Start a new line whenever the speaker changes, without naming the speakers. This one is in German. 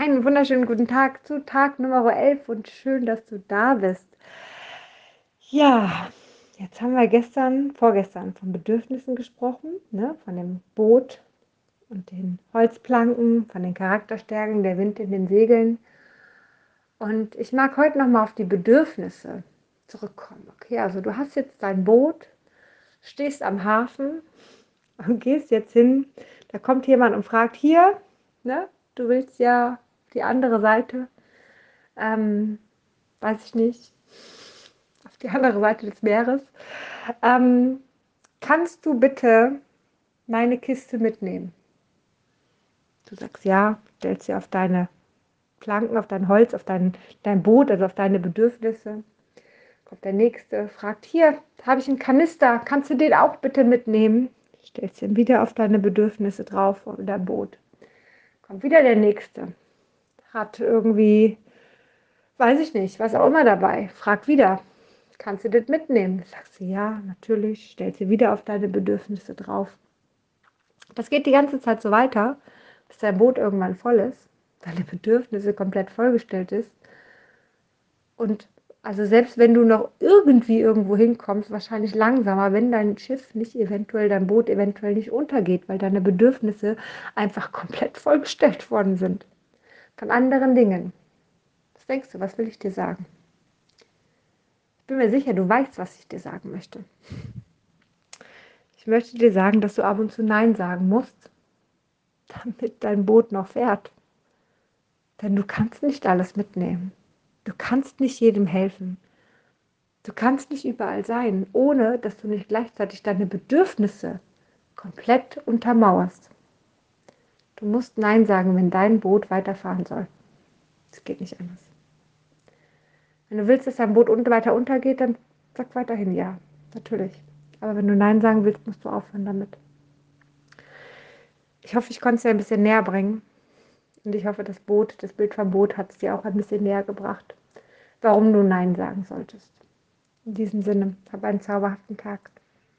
Einen wunderschönen guten Tag zu Tag Nummer 11 und schön, dass du da bist. Ja, jetzt haben wir gestern, vorgestern von Bedürfnissen gesprochen, ne? von dem Boot und den Holzplanken, von den Charakterstärken, der Wind in den Segeln. Und ich mag heute nochmal auf die Bedürfnisse zurückkommen. Okay, also du hast jetzt dein Boot, stehst am Hafen und gehst jetzt hin. Da kommt jemand und fragt, hier, ne, du willst ja die andere Seite, ähm, weiß ich nicht, auf die andere Seite des Meeres. Ähm, kannst du bitte meine Kiste mitnehmen? Du sagst ja, stellst sie auf deine Planken, auf dein Holz, auf dein, dein Boot, also auf deine Bedürfnisse. Kommt der nächste, fragt, hier habe ich einen Kanister, kannst du den auch bitte mitnehmen? Stellst ihn wieder auf deine Bedürfnisse drauf, auf dein Boot. Kommt wieder der nächste, hat irgendwie, weiß ich nicht, was auch immer dabei. Fragt wieder, kannst du das mitnehmen? Sagst du, ja, natürlich. Stellst sie wieder auf deine Bedürfnisse drauf. Das geht die ganze Zeit so weiter, bis dein Boot irgendwann voll ist, deine Bedürfnisse komplett vollgestellt ist. Und also selbst wenn du noch irgendwie irgendwo hinkommst, wahrscheinlich langsamer, wenn dein Schiff nicht eventuell, dein Boot eventuell nicht untergeht, weil deine Bedürfnisse einfach komplett vollgestellt worden sind von anderen Dingen. Was denkst du, was will ich dir sagen? Ich bin mir sicher, du weißt, was ich dir sagen möchte. Ich möchte dir sagen, dass du ab und zu Nein sagen musst, damit dein Boot noch fährt. Denn du kannst nicht alles mitnehmen. Du kannst nicht jedem helfen. Du kannst nicht überall sein, ohne dass du nicht gleichzeitig deine Bedürfnisse komplett untermauerst. Du musst Nein sagen, wenn dein Boot weiterfahren soll. Es geht nicht anders. Wenn du willst, dass dein Boot weiter untergeht, dann sag weiterhin ja. Natürlich. Aber wenn du Nein sagen willst, musst du aufhören damit. Ich hoffe, ich konnte es dir ein bisschen näher bringen. Und ich hoffe, das Boot, das Bild vom Boot hat es dir auch ein bisschen näher gebracht, warum du Nein sagen solltest. In diesem Sinne, hab einen zauberhaften Tag.